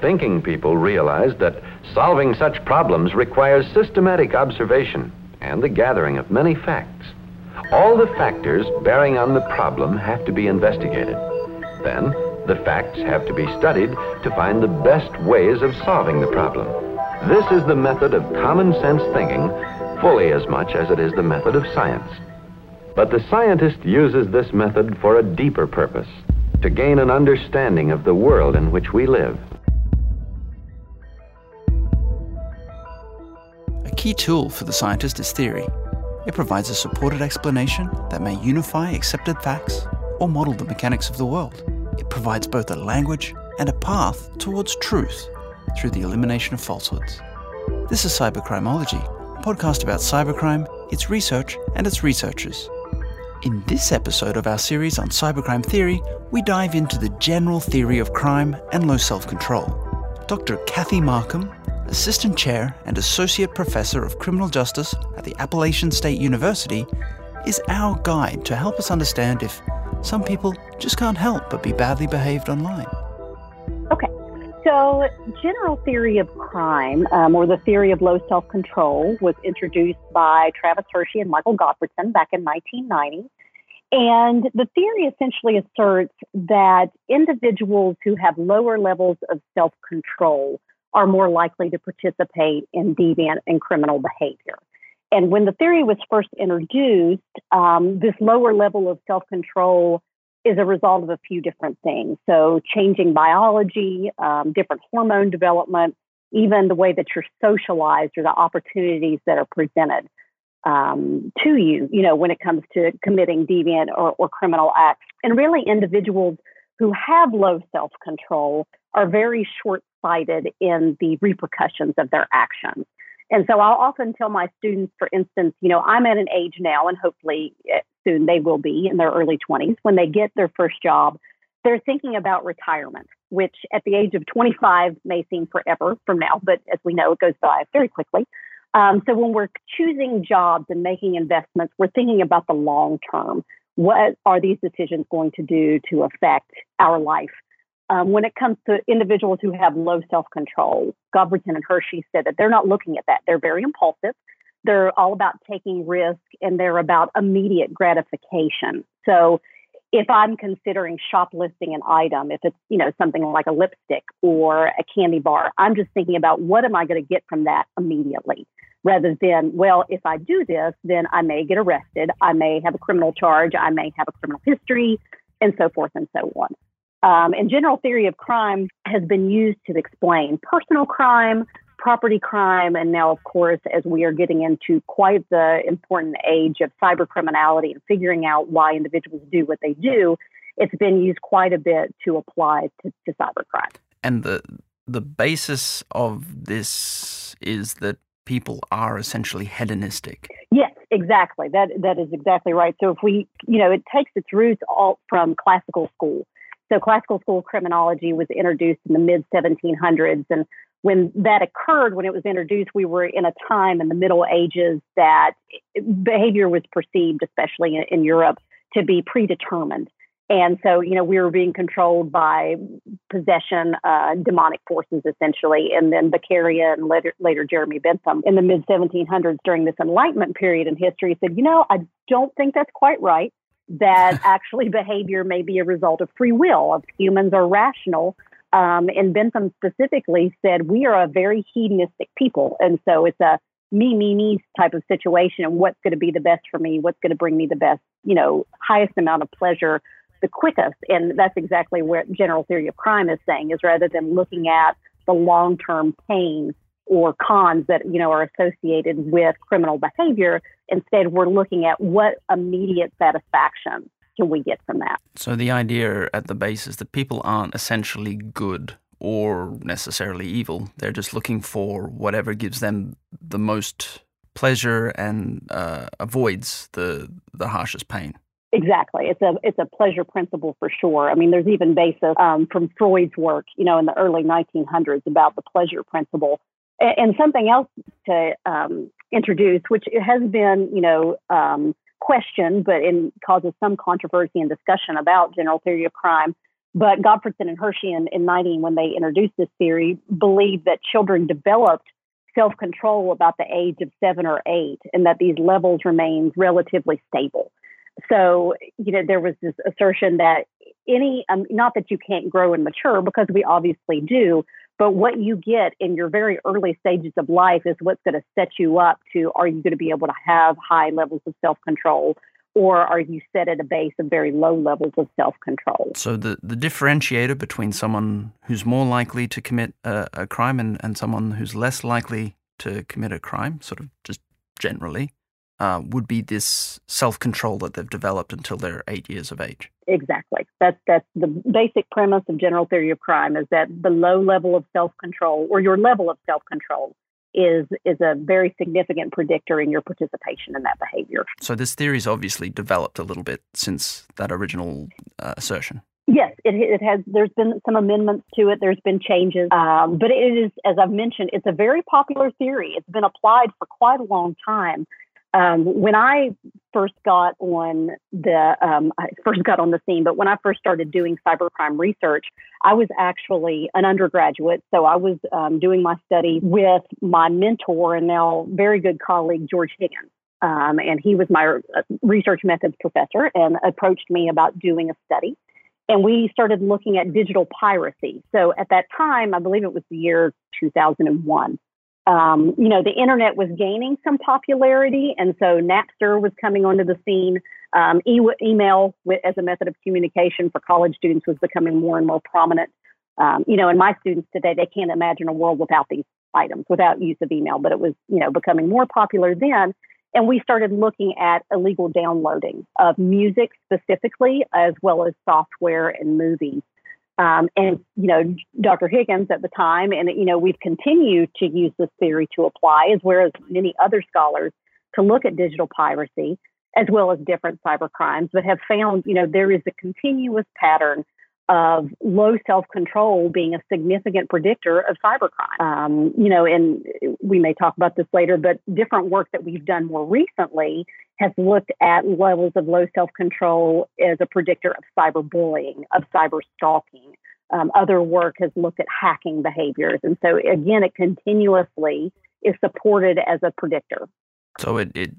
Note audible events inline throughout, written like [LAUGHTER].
thinking people realized that solving such problems requires systematic observation and the gathering of many facts. All the factors bearing on the problem have to be investigated. Then, the facts have to be studied to find the best ways of solving the problem. This is the method of common sense thinking fully as much as it is the method of science. But the scientist uses this method for a deeper purpose to gain an understanding of the world in which we live. Key tool for the scientist is theory. It provides a supported explanation that may unify accepted facts or model the mechanics of the world. It provides both a language and a path towards truth through the elimination of falsehoods. This is Cybercrimeology, a podcast about cybercrime, its research, and its researchers. In this episode of our series on cybercrime theory, we dive into the general theory of crime and low self control. Dr. Kathy Marcum, Assistant Chair and Associate Professor of Criminal Justice at the Appalachian State University, is our guide to help us understand if some people just can't help but be badly behaved online. Okay, so general theory of crime, um, or the theory of low self control, was introduced by Travis Hirschi and Michael Gottfredson back in 1990. And the theory essentially asserts that individuals who have lower levels of self control are more likely to participate in deviant and criminal behavior. And when the theory was first introduced, um, this lower level of self control is a result of a few different things. So, changing biology, um, different hormone development, even the way that you're socialized or the opportunities that are presented um, to you, you know, when it comes to committing deviant or, or criminal acts. And really, individuals who have low self control are very short sighted in the repercussions of their actions. And so I'll often tell my students, for instance, you know, I'm at an age now, and hopefully eh, soon they will be in their early 20s, when they get their first job, they're thinking about retirement, which at the age of 25 may seem forever from now, but as we know, it goes by very quickly. Um, so when we're choosing jobs and making investments, we're thinking about the long term. What are these decisions going to do to affect our life? Um, when it comes to individuals who have low self control, Gottfredson and Hirschi said that they're not looking at that. They're very impulsive. They're all about taking risk and they're about immediate gratification. So if I'm considering shoplifting an item, if it's, you know, something like a lipstick or a candy bar, I'm just thinking about what am I going to get from that immediately rather than, well, if I do this, then I may get arrested. I may have a criminal charge. I may have a criminal history and so forth and so on. Um, and general theory of crime has been used to explain personal crime, property crime, and now, of course, as we are getting into quite the important age of cyber criminality and figuring out why individuals do what they do, it's been used quite a bit to apply to, to cybercrime. And the the basis of this is that people are essentially hedonistic. Yes, exactly. That that is exactly right. So if we, you know, it takes its roots all from classical school. So classical school criminology was introduced in the mid 1700s, and when that occurred, when it was introduced, we were in a time in the Middle Ages that behavior was perceived, especially in, in Europe, to be predetermined. And so, you know, we were being controlled by possession, uh, demonic forces, essentially. And then Beccaria and later, later Jeremy Bentham in the mid 1700s during this Enlightenment period in history said, you know, I don't think that's quite right. That [LAUGHS] actually behavior may be a result of free will, of humans are rational. Um, and Bentham specifically said, we are a very hedonistic people. And so it's a me, me, me type of situation. And what's going to be the best for me? What's going to bring me the best, you know, highest amount of pleasure the quickest. And that's exactly what general theory of crime is saying is rather than looking at the long-term pain or cons that, you know, are associated with criminal behavior, instead we're looking at what immediate satisfaction can we get from that. So the idea at the base is that people aren't essentially good or necessarily evil. They're just looking for whatever gives them the most pleasure and uh, avoids the the harshest pain. Exactly. It's a it's a pleasure principle for sure. I mean, there's even basis um, from Freud's work, you know, in the early 1900s about the pleasure principle. And, and something else to um, introduce, which has been, you know, um, questioned, but it causes some controversy and discussion about general theory of crime. But Gottfredson and Hirschi in, in 19, when they introduced this theory, believed that children developed self control about the age of seven or eight, and that these levels remained relatively stable. So, you know, there was this assertion that any, um, not that you can't grow and mature, because we obviously do, but what you get in your very early stages of life is what's going to set you up to are you going to be able to have high levels of self control or are you set at a base of very low levels of self control? So, the, the differentiator between someone who's more likely to commit a, a crime and, and someone who's less likely to commit a crime, sort of just generally, uh, would be this self control that they've developed until they're eight years of age. Exactly. That's that's the basic premise of general theory of crime is that the low level of self control or your level of self control is is a very significant predictor in your participation in that behavior. So this theory theory's obviously developed a little bit since that original uh, assertion. Yes, it, it, has. There's been some amendments to it. There's been changes, um, but it is, as I've mentioned, it's a very popular theory. It's been applied for quite a long time. Um, when I first got on the, um, I first got on the scene, but when I first started doing cybercrime research, I was actually an undergraduate. So I was um, doing my study with my mentor and now very good colleague, George Higgins. Um, and he was my uh, research methods professor and approached me about doing a study. And we started looking at digital piracy. So at that time, I believe it was the year 2001 um, you know, the internet was gaining some popularity, and so Napster was coming onto the scene. Um, e- email as a method of communication for college students was becoming more and more prominent. Um, you know, and my students today, they can't imagine a world without these items, without use of email, but it was, you know, becoming more popular then. And we started looking at illegal downloading of music specifically, as well as software and movies. Um, and, you know, Dr. Higgins at the time, and, you know, we've continued to use this theory to apply, as well as many other scholars, to look at digital piracy as well as different cyber crimes, but have found, you know, there is a continuous pattern of low self control being a significant predictor of cybercrime. Um, you know, and we may talk about this later, but different work that we've done more recently has looked at levels of low self control as a predictor of cyberbullying, of cyber stalking. Um, other work has looked at hacking behaviors. And so, again, it continuously is supported as a predictor. So it, it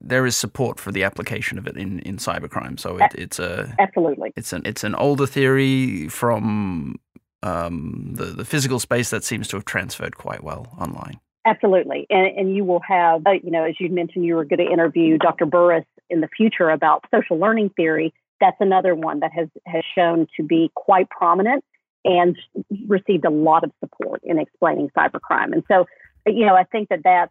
there is support for the application of it in, in cybercrime. So it, it's a absolutely it's an it's an older theory from um, the the physical space that seems to have transferred quite well online. Absolutely, and and you will have uh, you know as you mentioned you were going to interview Dr. Burris in the future about social learning theory. That's another one that has has shown to be quite prominent and received a lot of support in explaining cybercrime. And so you know, I think that that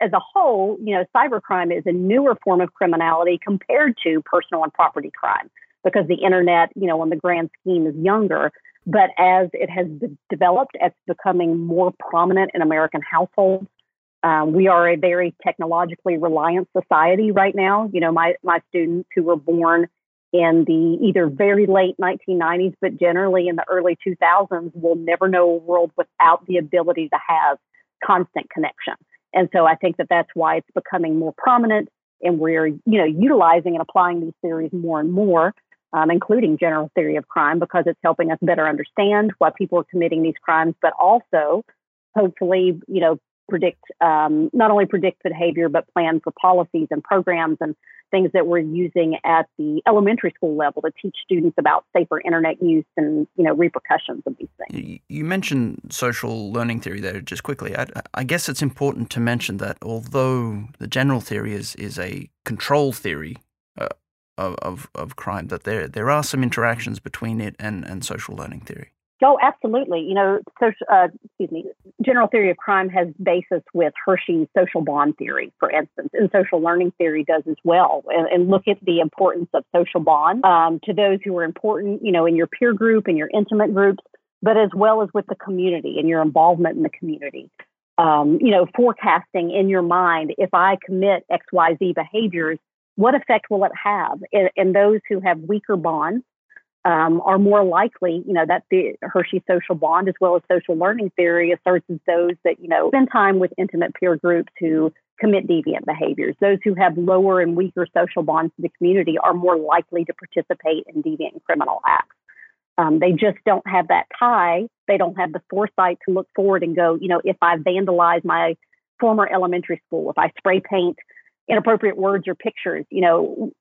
as a whole, you know, cybercrime is a newer form of criminality compared to personal and property crime because the internet, you know, on the grand scheme is younger. But as it has developed, it's becoming more prominent in American households. Um, we are a very technologically reliant society right now. You know, my, my students who were born in the either very late 1990s, but generally in the early 2000s will never know a world without the ability to have constant connection. And so I think that that's why it's becoming more prominent and we're, you know, utilizing and applying these theories more and more, um, including general theory of crime, because it's helping us better understand why people are committing these crimes, but also hopefully, you know, predict um, not only predict behavior, but plan for policies and programs and things that we're using at the elementary school level to teach students about safer internet use and you know repercussions of these things. You mentioned social learning theory there just quickly. I, I, guess it's important to mention that although the general theory is is a control theory uh, of, of crime, that there there are some interactions between it and, and social learning theory. Oh, absolutely. You know, social, uh, excuse me, general theory of crime has basis with Hirschi's social bond theory, for instance, and social learning theory does as well. And, and look at the importance of social bond um, to those who are important, you know, in your peer group and your intimate groups, but as well as with the community and your involvement in the community. Um, you know, forecasting in your mind, if I commit XYZ behaviors, what effect will it have? And, those who have weaker bonds, um, are more likely, you know, that the Hirschi social bond as well as social learning theory asserts as those that, you know, spend time with intimate peer groups who commit deviant behaviors. Those who have lower and weaker social bonds to the community are more likely to participate in deviant criminal acts. Um, they just don't have that tie. They don't have the foresight to look forward and go, you know, if I vandalize my former elementary school, if I spray paint inappropriate words or pictures, you know,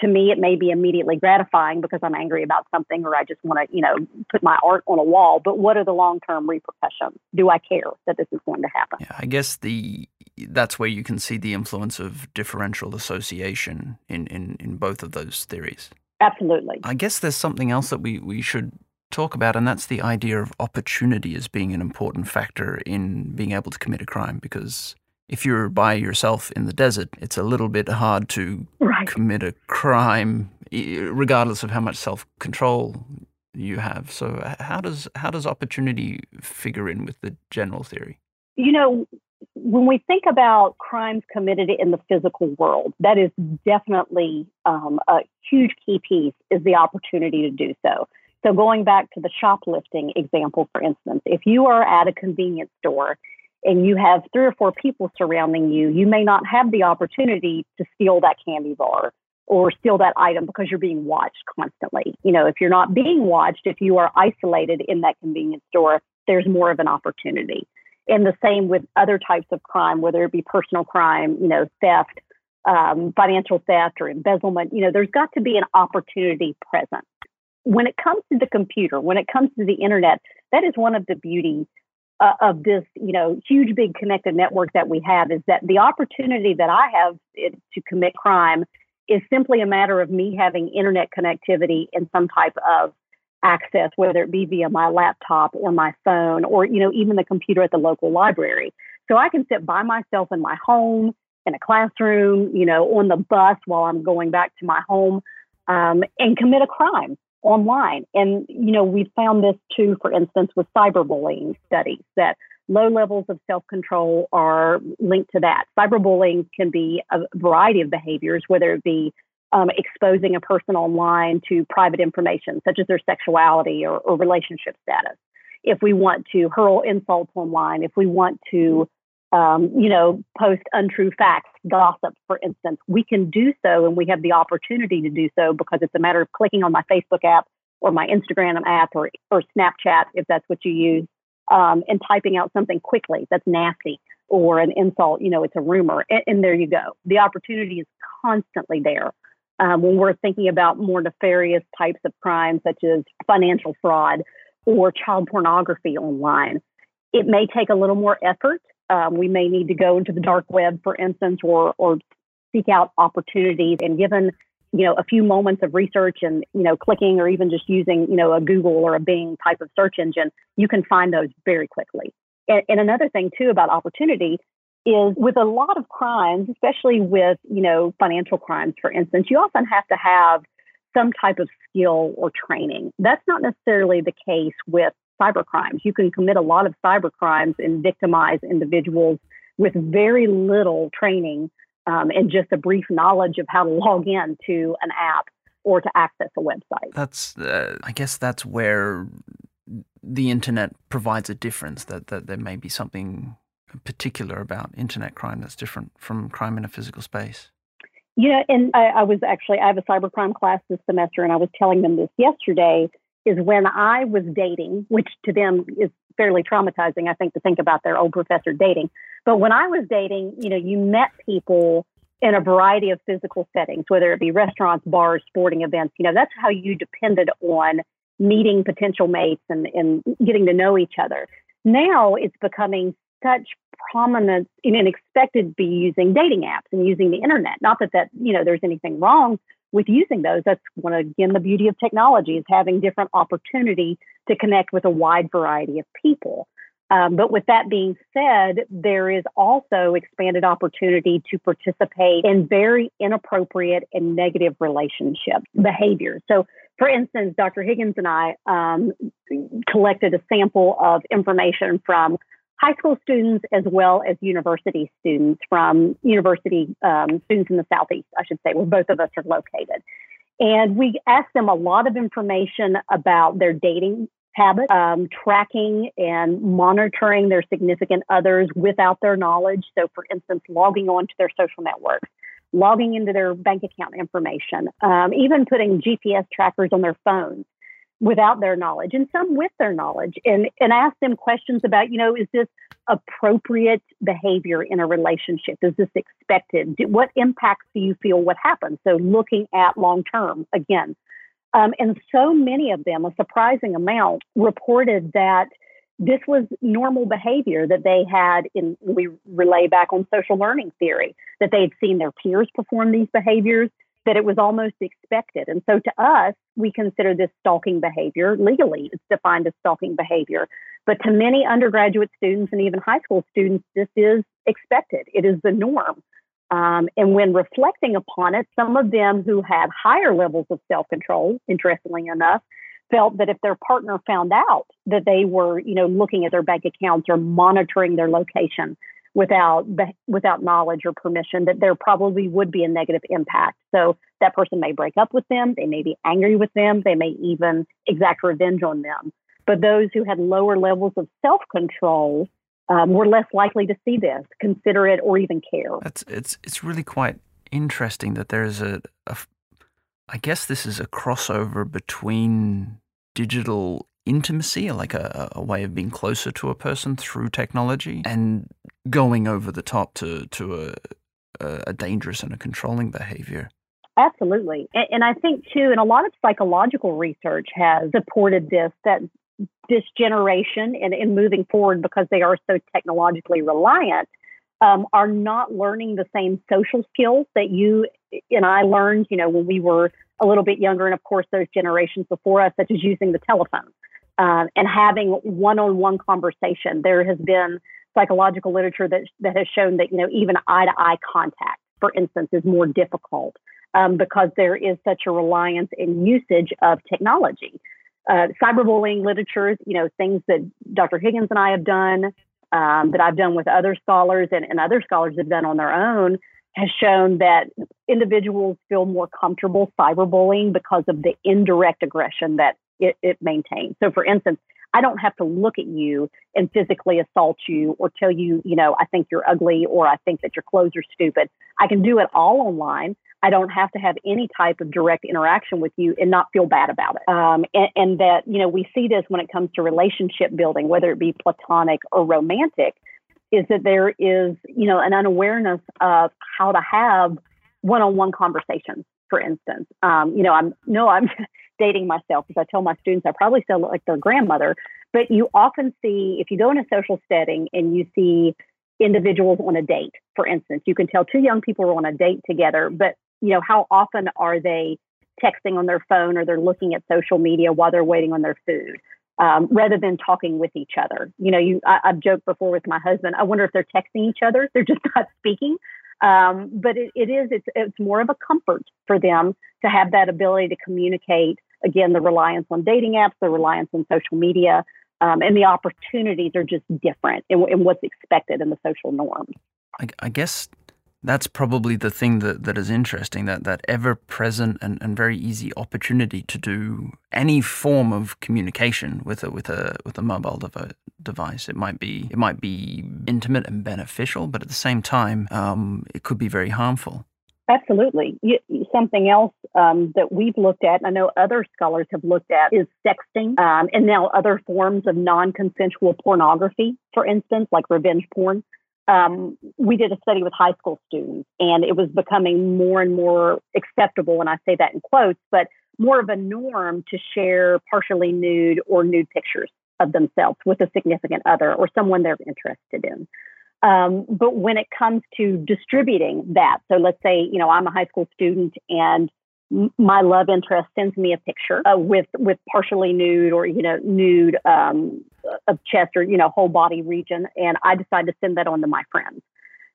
to me, it may be immediately gratifying because I'm angry about something or I just want to, you know, put my art on a wall. But what are the long term repercussions? Do I care that this is going to happen? Yeah, I guess the that's where you can see the influence of differential association in, in, in both of those theories. Absolutely. I guess there's something else that we, we should talk about, and that's the idea of opportunity as being an important factor in being able to commit a crime because if you're by yourself in the desert, it's a little bit hard to right. commit a crime, regardless of how much self control you have. So, how does how does opportunity figure in with the general theory? You know, when we think about crimes committed in the physical world, that is definitely um, a huge key piece is the opportunity to do so. So, going back to the shoplifting example, for instance, if you are at a convenience store and you have three or four people surrounding you, you may not have the opportunity to steal that candy bar or steal that item because you're being watched constantly. You know, if you're not being watched, if you are isolated in that convenience store, there's more of an opportunity. And the same with other types of crime, whether it be personal crime, you know, theft, um, financial theft, or embezzlement. You know, there's got to be an opportunity present. When it comes to the computer, when it comes to the internet, that is one of the beauties uh, of this, you know, huge, big connected network that we have is that the opportunity that I have to commit crime is simply a matter of me having internet connectivity and some type of access, whether it be via my laptop or my phone or, you know, even the computer at the local library. So I can sit by myself in my home, in a classroom, you know, on the bus while I'm going back to my home um, and commit a crime online. And, you know, we found this too, for instance, with cyberbullying studies that low levels of self control are linked to that. Cyberbullying can be a variety of behaviors, whether it be um, exposing a person online to private information, such as their sexuality or, or relationship status. If we want to hurl insults online, if we want to um, you know, post untrue facts, gossip, for instance, we can do so and we have the opportunity to do so because it's a matter of clicking on my Facebook app or my Instagram app or, or Snapchat, if that's what you use, um, and typing out something quickly that's nasty or an insult, you know, it's a rumor. And, and there you go. The opportunity is constantly there. Um, when we're thinking about more nefarious types of crimes, such as financial fraud or child pornography online, it may take a little more effort um, we may need to go into the dark web, for instance, or or seek out opportunities. And given you know a few moments of research and you know clicking or even just using you know a Google or a Bing type of search engine, you can find those very quickly. And, and another thing too about opportunity is with a lot of crimes, especially with you know financial crimes, for instance, you often have to have some type of skill or training. That's not necessarily the case with cyber crimes. You can commit a lot of cyber crimes and victimize individuals with very little training um, and just a brief knowledge of how to log in to an app or to access a website. That's, uh, I guess, that's where the internet provides a difference. That that there may be something particular about internet crime that's different from crime in a physical space. Yeah, and I, I was actually I have a cybercrime class this semester, and I was telling them this yesterday is when I was dating, which to them is fairly traumatizing, I think, to think about their old professor dating. But when I was dating, you know, you met people in a variety of physical settings, whether it be restaurants, bars, sporting events. You know, that's how you depended on meeting potential mates and, and getting to know each other. Now it's becoming such prominence and expected to be using dating apps and using the internet. Not that that, you know, there's anything wrong with using those. That's one again the beauty of technology is having different opportunity to connect with a wide variety of people. Um, but with that being said, there is also expanded opportunity to participate in very inappropriate and negative relationship behaviors. So, for instance, Dr. Higgins and I um, collected a sample of information from high school students as well as university students from university um, students in the Southeast, I should say, where both of us are located. And we asked them a lot of information about their dating habits, um, tracking and monitoring their significant others without their knowledge. So, for instance, logging on to their social networks, logging into their bank account information, um, even putting GPS trackers on their phones without their knowledge and some with their knowledge and, and ask them questions about, you know, is this appropriate behavior in a relationship? Is this expected? What impacts do you feel what happens? So looking at long term again. Um, and so many of them, a surprising amount, reported that this was normal behavior that they had in we relay back on social learning theory that they had seen their peers perform these behaviors that it was almost expected. And so to us we consider this stalking behavior legally it's defined as stalking behavior. But to many undergraduate students and even high school students this is expected. It is the norm. Um, and when reflecting upon it some of them who had higher levels of self-control interestingly enough felt that if their partner found out that they were, you know, looking at their bank accounts or monitoring their location without without knowledge or permission, that there probably would be a negative impact. So that person may break up with them, they may be angry with them, they may even exact revenge on them. But those who had lower levels of self control um, were less likely to see this, consider it, or even care. It's it's it's really quite interesting that there is a, a I guess this is a crossover between digital intimacy, like a, a, way of being closer to a person through technology, and going over the top to to a, a dangerous and a controlling behavior. Absolutely, and, and I think too, and a lot of psychological research has supported this that this generation and in moving forward because they are so technologically reliant um, are not learning the same social skills that you and I learned, you know, when we were a little bit younger, and of course, those generations before us, such as using the telephone uh, and having one-on-one conversation. There has been psychological literature that that has shown that you know even eye-to-eye contact, for instance, is more difficult um, because there is such a reliance and usage of technology. Uh, cyberbullying literature, you know, things that Dr. Higgins and I have done, um, that I've done with other scholars and, and other scholars have done on their own, has shown that individuals feel more comfortable cyberbullying because of the indirect aggression that it, it, maintains. So, for instance, I don't have to look at you and physically assault you or tell you, you know, I think you're ugly or I think that your clothes are stupid. I can do it all online. I don't have to have any type of direct interaction with you and not feel bad about it. Um, and, and that, you know, we see this when it comes to relationship building, whether it be platonic or romantic is that there is, you know, an unawareness of how to have one-on-one conversations. For instance, um, you know, I'm no, I'm [LAUGHS] dating myself because I tell my students I probably still look like their grandmother. But you often see if you go in a social setting and you see individuals on a date, for instance, you can tell two young people are on a date together, but you know, how often are they texting on their phone or they're looking at social media while they're waiting on their food? um, rather than talking with each other. You know, you I, have joked before with my husband. I wonder if they're texting each other; they're just not speaking. Um, but it, it is it's it's more of a comfort for them to have that ability to communicate. Again, the reliance on dating apps, the reliance on social media, um, and the opportunities are just different in, in what's expected in the social norms. I, I guess that's probably the thing that, that is interesting that, that ever present and, and very easy opportunity to do any form of communication with a with a with a mobile dev- device. It might be it might be intimate and beneficial, but at the same time, um, it could be very harmful. Absolutely. Something else um, that we've looked at, and I know other scholars have looked at, is sexting um, and now other forms of non consensual pornography, for instance, like revenge porn um, we did a study with high school students, and it was becoming more and more acceptable, and I say that in quotes, but more of a norm to share partially nude or nude pictures of themselves with a significant other or someone they're interested in. Um, but when it comes to distributing that, so let's say, you know, I'm a high school student and my love interest sends me a picture uh, with with partially nude or you know nude um, of chest or you know whole body region, and I decide to send that on to my friends.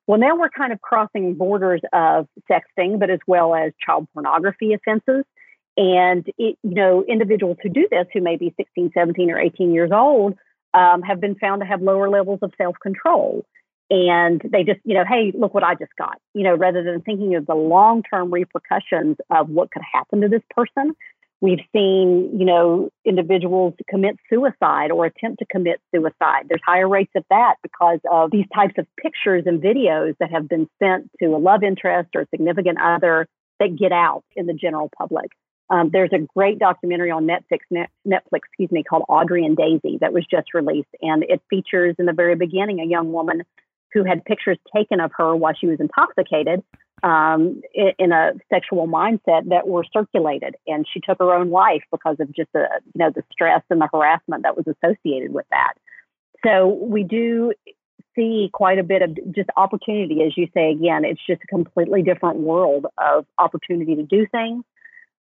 Well, now we're kind of crossing borders of sexting, but as well as child pornography offenses. And it, you know, individuals who do this, who may be 16, 17, or 18 years old, um, have been found to have lower levels of self control and they just, you know, hey, look what I just got, you know, rather than thinking of the long term repercussions of what could happen to this person. We've seen, you know, individuals commit suicide or attempt to commit suicide. There's higher rates of that because of these types of pictures and videos that have been sent to a love interest or a significant other that get out in the general public. Um, there's a great documentary on Netflix, Netflix, excuse me, called Audrie and Daisy that was just released, and it features in the very beginning a young woman who had pictures taken of her while she was intoxicated um, in, in, a sexual mindset that were circulated, and she took her own life because of just the you know the stress and the harassment that was associated with that. So we do see quite a bit of just opportunity, as you say. Again, it's just a completely different world of opportunity to do things.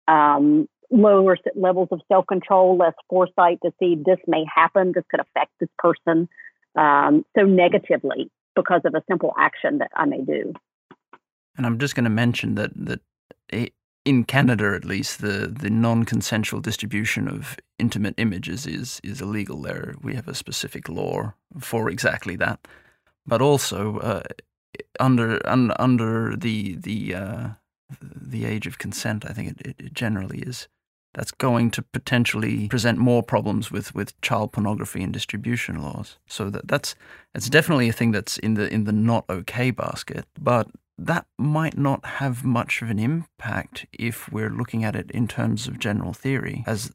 Um, lower levels of self control, less foresight to see this may happen, this could affect this person um, so negatively because of a simple action that I may do. And I'm just going to mention that that in Canada, at least, the the non-consensual distribution of intimate images is is illegal. There, we have a specific law for exactly that. But also, uh, under un, under the the uh, the age of consent, I think it, it generally is. That's going to potentially present more problems with, with child pornography and distribution laws. So that that's that's definitely a thing that's in the in the not okay basket. But that might not have much of an impact if we're looking at it in terms of general theory, as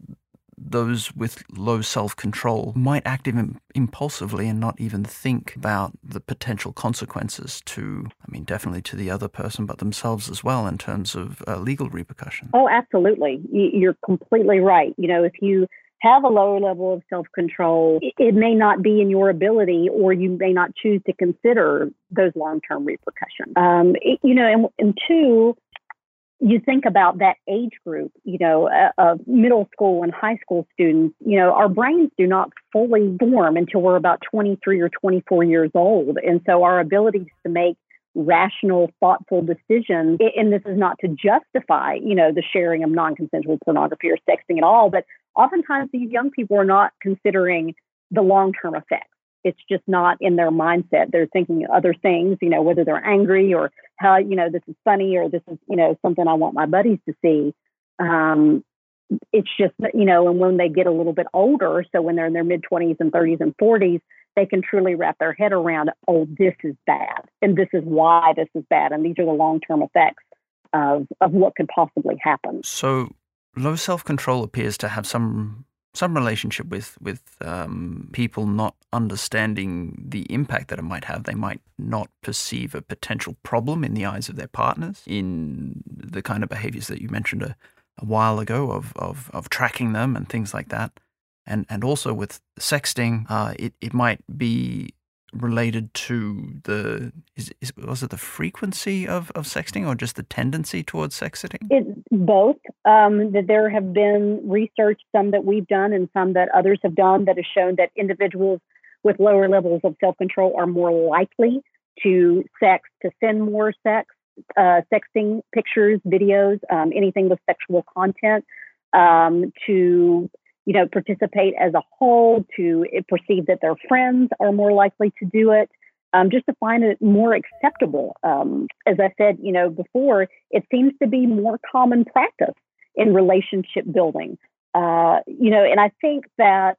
those with low self control might act Im- impulsively and not even think about the potential consequences to, I mean, definitely to the other person, but themselves as well in terms of uh, legal repercussions. Oh, absolutely. You're completely right. You know, if you have a lower level of self control, it may not be in your ability, or you may not choose to consider those long term repercussions. Um, it, you know, and, and two, you think about that age group, you know, uh, of middle school and high school students, you know, our brains do not fully form until we're about 23 or 24 years old. And so our abilities to make rational, thoughtful decisions, and this is not to justify, you know, the sharing of non consensual pornography or sexting at all, but oftentimes these young people are not considering the long term effects. It's just not in their mindset. They're thinking other things, you know, whether they're angry or how, you know, this is funny or this is, you know, something I want my buddies to see. Um, it's just, you know, and when they get a little bit older, so when they're in their mid 20s and 30s and 40s, they can truly wrap their head around, oh, this is bad, and this is why this is bad, and these are the long term effects of, of what could possibly happen. So, low self control appears to have some some relationship with with um, people not understanding the impact that it might have. They might not perceive a potential problem in the eyes of their partners in the kind of behaviors that you mentioned a, a while ago of, of of tracking them and things like that. And and also with sexting, uh, it it might be related to the is, is, was it the frequency of, of sexting or just the tendency towards sexting? It's both. Um, that there have been research, some that we've done and some that others have done, that has shown that individuals with lower levels of self control are more likely to sex, to send more sex, uh, sexting pictures, videos, um, anything with sexual content, um, to you know, participate as a whole, to perceive that their friends are more likely to do it, um, just to find it more acceptable. Um, as I said, you know, before, it seems to be more common practice in relationship building. Uh, you know, and I think that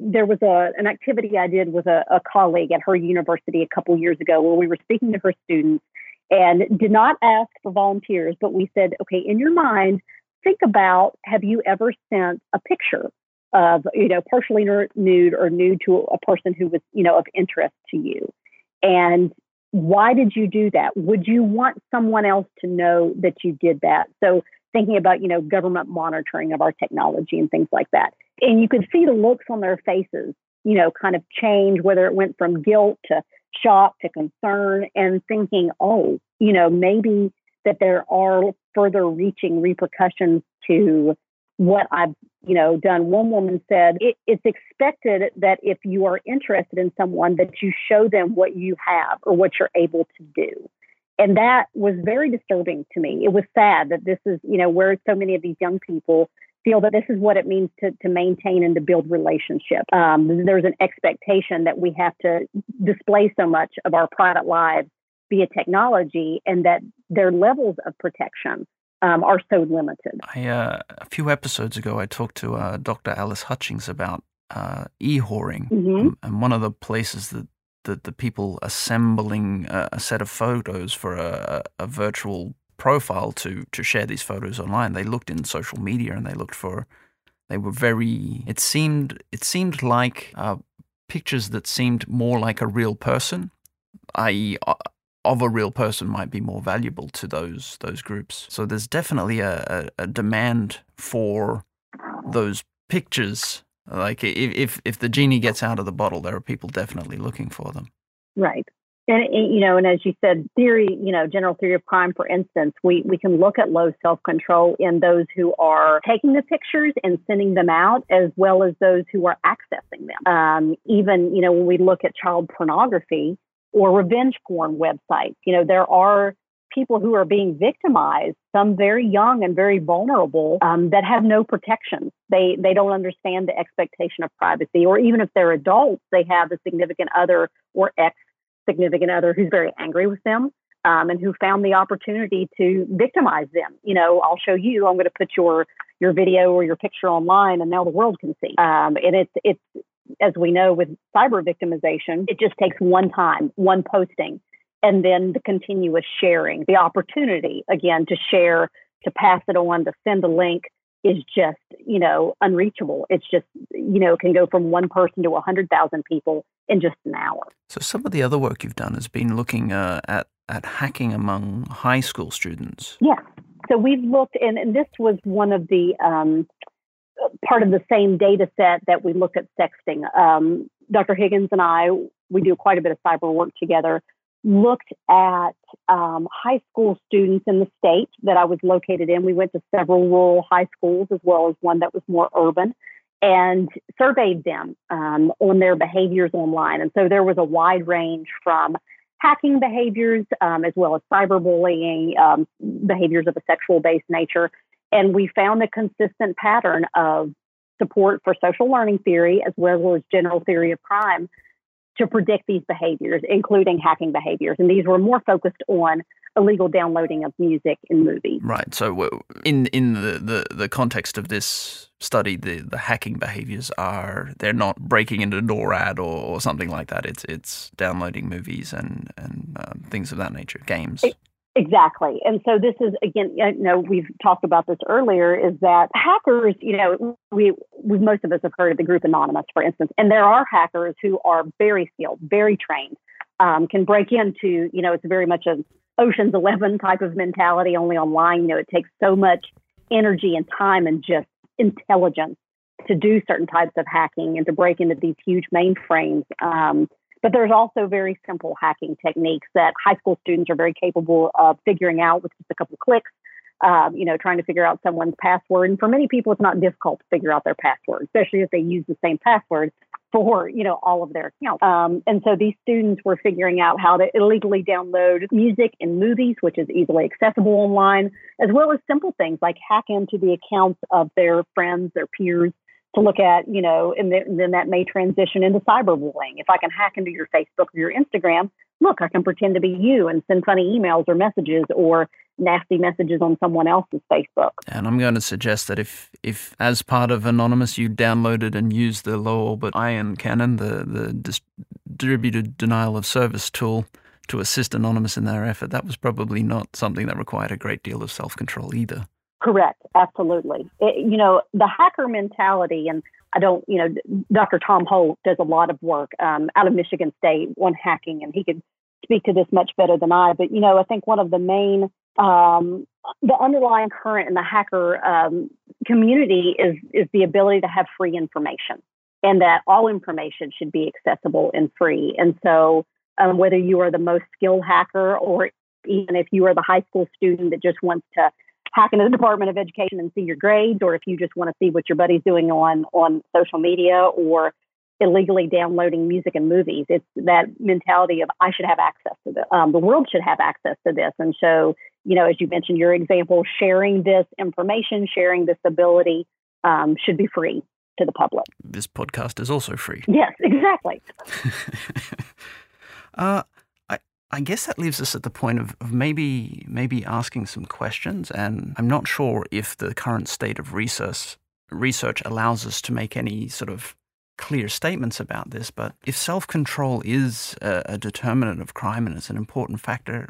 there was a an activity I did with a, a colleague at her university a couple years ago where we were speaking to her students and did not ask for volunteers, but we said, okay, in your mind, think about have you ever sent a picture of, you know, partially nude or nude to a person who was, you know, of interest to you? And why did you do that? Would you want someone else to know that you did that? So thinking about, you know, government monitoring of our technology and things like that. And you could see the looks on their faces, you know, kind of change, whether it went from guilt to shock to concern and thinking, oh, you know, maybe that there are further reaching repercussions to what I've you know done. One woman said it, it's expected that if you are interested in someone that you show them what you have or what you're able to do. And that was very disturbing to me. It was sad that this is, you know, where so many of these young people feel that this is what it means to, to maintain and to build relationship. Um, there's an expectation that we have to display so much of our private lives via technology and that their levels of protection um, are so limited. I, uh, a few episodes ago, I talked to uh, Dr. Alice Hutchings about uh, e-whoring, mm-hmm. and one of the places that the, the people assembling a, a set of photos for a, a virtual profile to to share these photos online. They looked in social media and they looked for. They were very. It seemed. It seemed like uh, pictures that seemed more like a real person, i.e., uh, of a real person might be more valuable to those those groups. So there's definitely a, a, a demand for those pictures. Like if, if if the genie gets out of the bottle, there are people definitely looking for them. Right. And, you know, and as you said, theory, you know, general theory of crime, for instance, we, we can look at low self control in those who are taking the pictures and sending them out, as well as those who are accessing them. Um, even, you know, when we look at child pornography or revenge porn websites, you know, there are people who are being victimized, some very young and very vulnerable, um, that have no protections. They they don't understand the expectation of privacy, or even if they're adults, they have a significant other or ex significant other who's very angry with them. Um, and who found the opportunity to victimize them. You know, I'll show you. I'm going to put your your video or your picture online, and now the world can see. Um, and it's it's as we know with cyber victimization, it just takes one time, one posting and then the continuous sharing, the opportunity again to share, to pass it on, to send a link is just, you know, unreachable. It's just, you know, can go from one person to 100,000 people in just an hour. So some of the other work you've done has been looking uh, at, at hacking among high school students. Yeah. So we've looked, and, and this was one of the, um, part of the same data set that we looked at sexting. Um, Dr. Higgins and I, we do quite a bit of cyber work together looked at um, high school students in the state that I was located in. We went to several rural high schools as well as one that was more urban and surveyed them um, on their behaviors online. And so there was a wide range from hacking behaviors um, as well as cyberbullying, um, behaviors of a sexual based nature. And we found a consistent pattern of support for social learning theory as well as general theory of crime to predict these behaviors, including hacking behaviors. And these were more focused on illegal downloading of music and movies. Right. So, in in the, the, the context of this study, the, the hacking behaviors are they're not breaking into NORAD or, or something like that. It's it's downloading movies and and uh, things of that nature, games. It, Exactly. And so this is again, you know, we've talked about this earlier is that hackers, you know, we, we most of us have heard of the group Anonymous, for instance, and there are hackers who are very skilled, very trained, um, can break into, you know, it's very much an Ocean's 11 type of mentality only online. You know, it takes so much energy and time and just intelligence to do certain types of hacking and to break into these huge mainframes. Um, but there's also very simple hacking techniques that high school students are very capable of figuring out with just a couple of clicks. Um, you know, trying to figure out someone's password. And for many people, it's not difficult to figure out their password, especially if they use the same password for, you know, all of their accounts. Um, and so these students were figuring out how to illegally download music and movies, which is easily accessible online, as well as simple things like hack into the accounts of their friends, their peers, to look at, you know, and then that may transition into cyberbullying. If I can hack into your Facebook or your Instagram, look, I can pretend to be you and send funny emails or messages or nasty messages on someone else's Facebook. And I'm going to suggest that if, if as part of Anonymous you downloaded and used the low orbit ion cannon, the, the distributed denial of service tool, to assist Anonymous in their effort, that was probably not something that required a great deal of self control either. Correct. Absolutely. It, you know, the hacker mentality, and I don't, you know, Dr. Tom Holt does a lot of work um, out of Michigan State on hacking, and he could speak to this much better than I. But, you know, I think one of the main, um, the underlying current in the hacker um, community is, is the ability to have free information and that all information should be accessible and free. And so, um, whether you are the most skilled hacker or even if you are the high school student that just wants to hack into the Department of Education and see your grades, or if you just want to see what your buddy's doing on on social media or illegally downloading music and movies. It's that mentality of I should have access to this. Um, the world should have access to this. And so, you know, as you mentioned, your example, sharing this information, sharing this ability um, should be free to the public. This podcast is also free. Yes, exactly. [LAUGHS] [LAUGHS] uh, I guess that leaves us at the point of, of, maybe maybe asking some questions, and I'm not sure if the current state of research research allows us to make any sort of clear statements about this. But if self control is a, a determinant of crime and it's an important factor,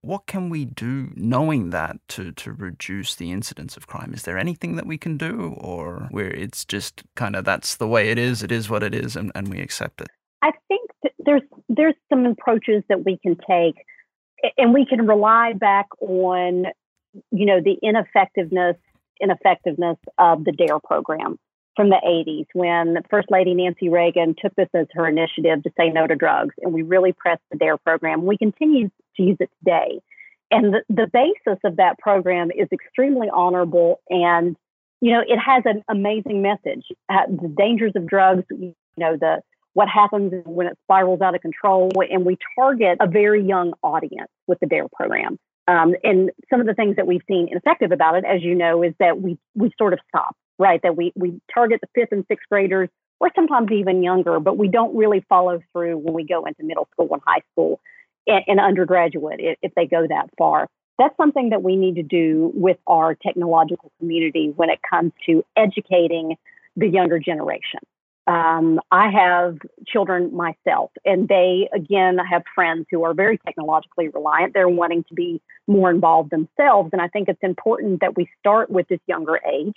what can we do knowing that to, to reduce the incidence of crime? Is there anything that we can do or where it's just kind of that's the way it is, it is what it is, and, and we accept it? I think there's there's some approaches that we can take and we can rely back on you know the ineffectiveness ineffectiveness of the DARE program from the 80s when First Lady Nancy Reagan took this as her initiative to say no to drugs. And we really pressed the DARE program. We continue to use it today. And the, the basis of that program is extremely honorable and you know it has an amazing message uh, the dangers of drugs you know the what happens when it spirals out of control and we target a very young audience with the dare program um, and some of the things that we've seen ineffective about it as you know is that we we sort of stop right? That we, we target the fifth and sixth graders or sometimes even younger, but we don't really follow through when we go into middle school and high school and, and undergraduate if, if they go that far. That's something that we need to do with our technological community when it comes to educating the younger generation. Um, I have children myself, and they, again, have friends who are very technologically reliant. They're wanting to be more involved themselves. And I think it's important that we start with this younger age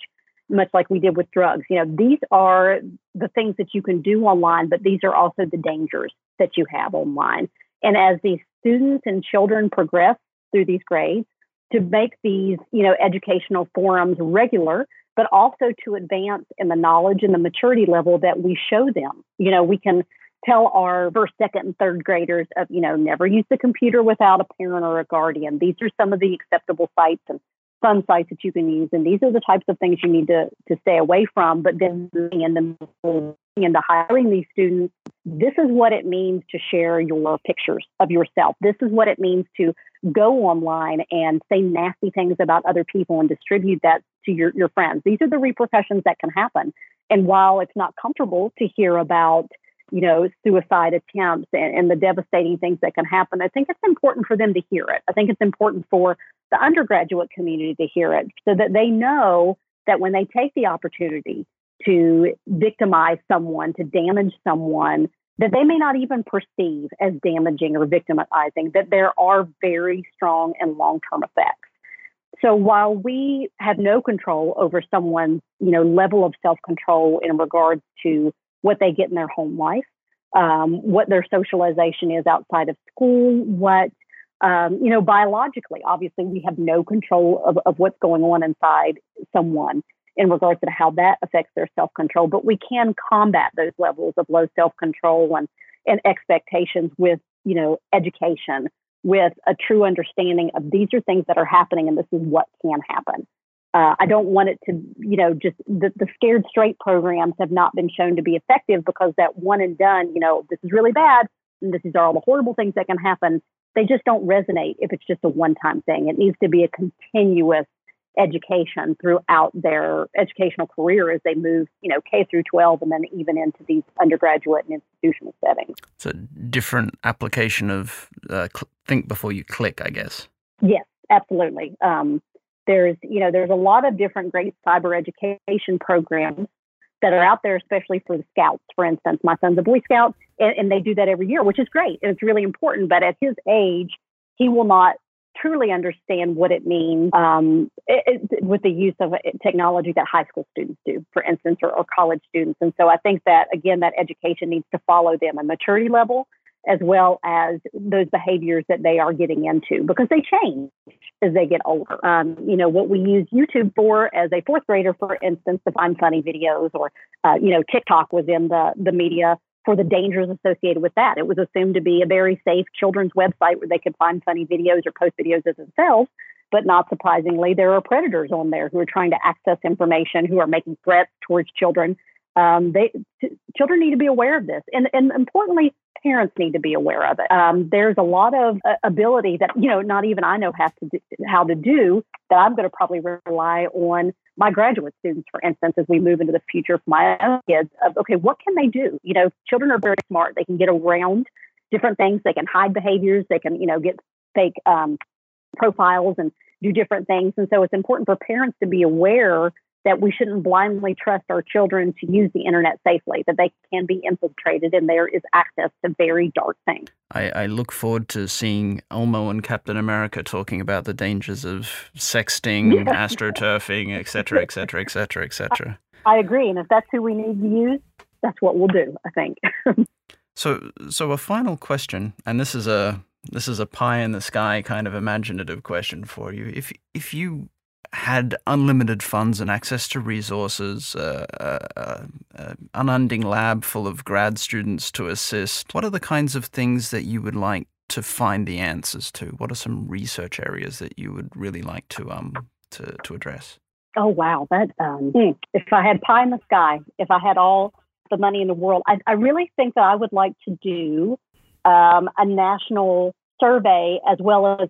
much like we did with drugs. You know, these are the things that you can do online, but these are also the dangers that you have online. And as these students and children progress through these grades, to make these, you know, educational forums regular, but also to advance in the knowledge and the maturity level that we show them. You know, we can tell our first, second, and third graders of, you know, never use the computer without a parent or a guardian. These are some of the acceptable sites and fun sites that you can use. And these are the types of things you need to, to stay away from. But then moving into, into hiring these students, this is what it means to share your pictures of yourself. This is what it means to go online and say nasty things about other people and distribute that to your, your friends. These are the repercussions that can happen. And while it's not comfortable to hear about, you know, suicide attempts and, and the devastating things that can happen, I think it's important for them to hear it. I think it's important for the undergraduate community to hear it so that they know that when they take the opportunity to victimize someone, to damage someone, that they may not even perceive as damaging or victimizing, that there are very strong and long term effects. So while we have no control over someone's, you know, level of self control in regards to what they get in their home life, um, what their socialization is outside of school, what um, you know, biologically, obviously, we have no control of, of what's going on inside someone in regards to how that affects their self control. But we can combat those levels of low self control and, and expectations with, you know, education, with a true understanding of these are things that are happening and this is what can happen. Uh, I don't want it to, you know, just the, the scared straight programs have not been shown to be effective because that one and done, you know, this is really bad and this is all the horrible things that can happen they just don't resonate if it's just a one time thing. It needs to be a continuous education throughout their educational career as they move, you know, K through 12 and then even into these undergraduate and institutional settings. It's a different application of uh, cl- think before you click, I guess. Yes, absolutely. Um, there's, you know, there's a lot of different great cyber education programs that are out there, especially for the scouts. For instance, my son's a Boy Scout, and, and they do that every year, which is great it's really important. But at his age, he will not truly understand what it means um, it, it, with the use of technology that high school students do, for instance, or, or, college students. And so I think that, again, that education needs to follow them a maturity level as well as those behaviors that they are getting into because they change as they get older. Um, you know, what we use YouTube for as a fourth grader, for instance, to find funny videos or, uh, you know, TikTok was in the, the media for the dangers associated with that. It was assumed to be a very safe children's website where they could find funny videos or post videos of themselves. But not surprisingly, there are predators on there who are trying to access information, who are making threats towards children. Um, they t- children need to be aware of this, and and importantly, parents need to be aware of it. Um, there's a lot of uh, ability that you know not even I know how to do, how to do that. I'm going to probably rely on my graduate students, for instance, as we move into the future for my own kids. Of okay, what can they do? You know, children are very smart. They can get around different things. They can hide behaviors. They can you know get fake um, profiles and do different things. And so it's important for parents to be aware that we shouldn't blindly trust our children to use the internet safely, that they can be infiltrated and there is access to very dark things. I, I, look forward to seeing Elmo and Captain America talking about the dangers of sexting, [LAUGHS] astroturfing, etc., etc., etc., etc. I agree, and if that's who we need to use, that's what we'll do. I think. [LAUGHS] so, so a final question, and this is a this is a pie in the sky kind of imaginative question for you. If if you had unlimited funds and access to resources, uh, uh, uh, unending lab full of grad students to assist. What are the kinds of things that you would like to find the answers to? What are some research areas that you would really like to um to, to address? Oh wow, that um, hmm, if I had pie in the sky, if I had all the money in the world, I, I really think that I would like to do um, a national survey as well as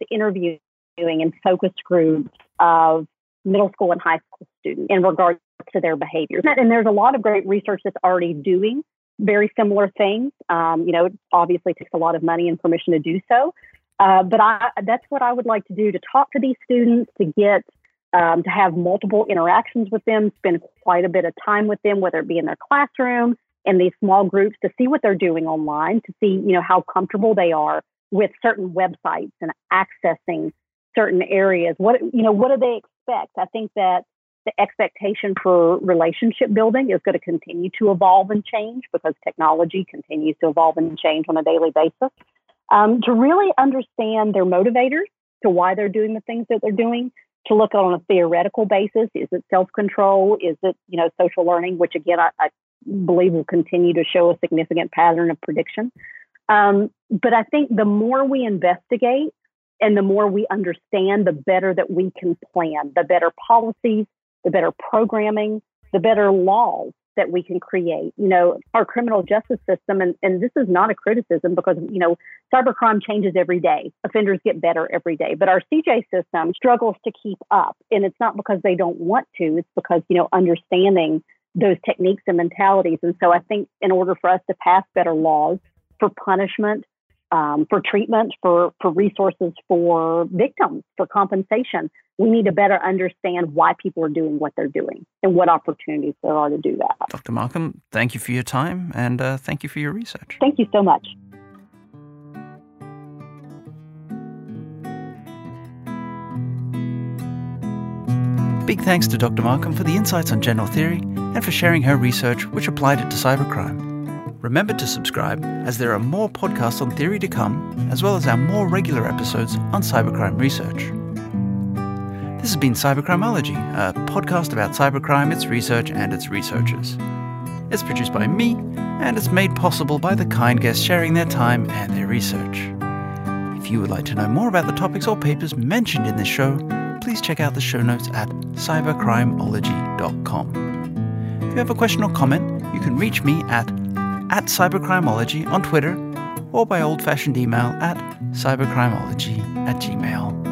interviewing and focus groups of middle school and high school students in regards to their behaviors. And there's a lot of great research that's already doing very similar things. Um, you know, it obviously takes a lot of money and permission to do so. Uh, but I, that's what I would like to do to talk to these students, to get um, to have multiple interactions with them, spend quite a bit of time with them, whether it be in their classroom, in these small groups, to see what they're doing online, to see you know how comfortable they are with certain websites and accessing certain areas. What you know, what do they expect? I think that the expectation for relationship building is going to continue to evolve and change because technology continues to evolve and change on a daily basis. Um, to really understand their motivators, to why they're doing the things that they're doing, to look on a theoretical basis. Is it self-control? Is it you know social learning? Which again, I, I believe will continue to show a significant pattern of prediction. Um, but I think the more we investigate and the more we understand, the better that we can plan, the better policies, the better programming, the better laws that we can create. You know, our criminal justice system, and, and this is not a criticism because, you know, cybercrime changes every day. Offenders get better every day. But our CJ system struggles to keep up. And it's not because they don't want to, it's because, you know, understanding those techniques and mentalities. And so I think in order for us to pass better laws for punishment, um, for treatment, for, for resources for victims, for compensation. We need to better understand why people are doing what they're doing and what opportunities there are to do that. Dr. Marcum, thank you for your time and uh, thank you for your research. Thank you so much. Big thanks to Dr. Marcum for the insights on general theory and for sharing her research, which applied it to cybercrime. Remember to subscribe, as there are more podcasts on theory to come, as well as our more regular episodes on cybercrime research. This has been Cybercrimeology, a podcast about cybercrime, its research, and its researchers. It's produced by me, and it's made possible by the kind guests sharing their time and their research. If you would like to know more about the topics or papers mentioned in this show, please check out the show notes at cybercrimeology.com. If you have a question or comment, you can reach me at at cybercrimeology on Twitter or by old fashioned email at cybercrimeology at gmail.com.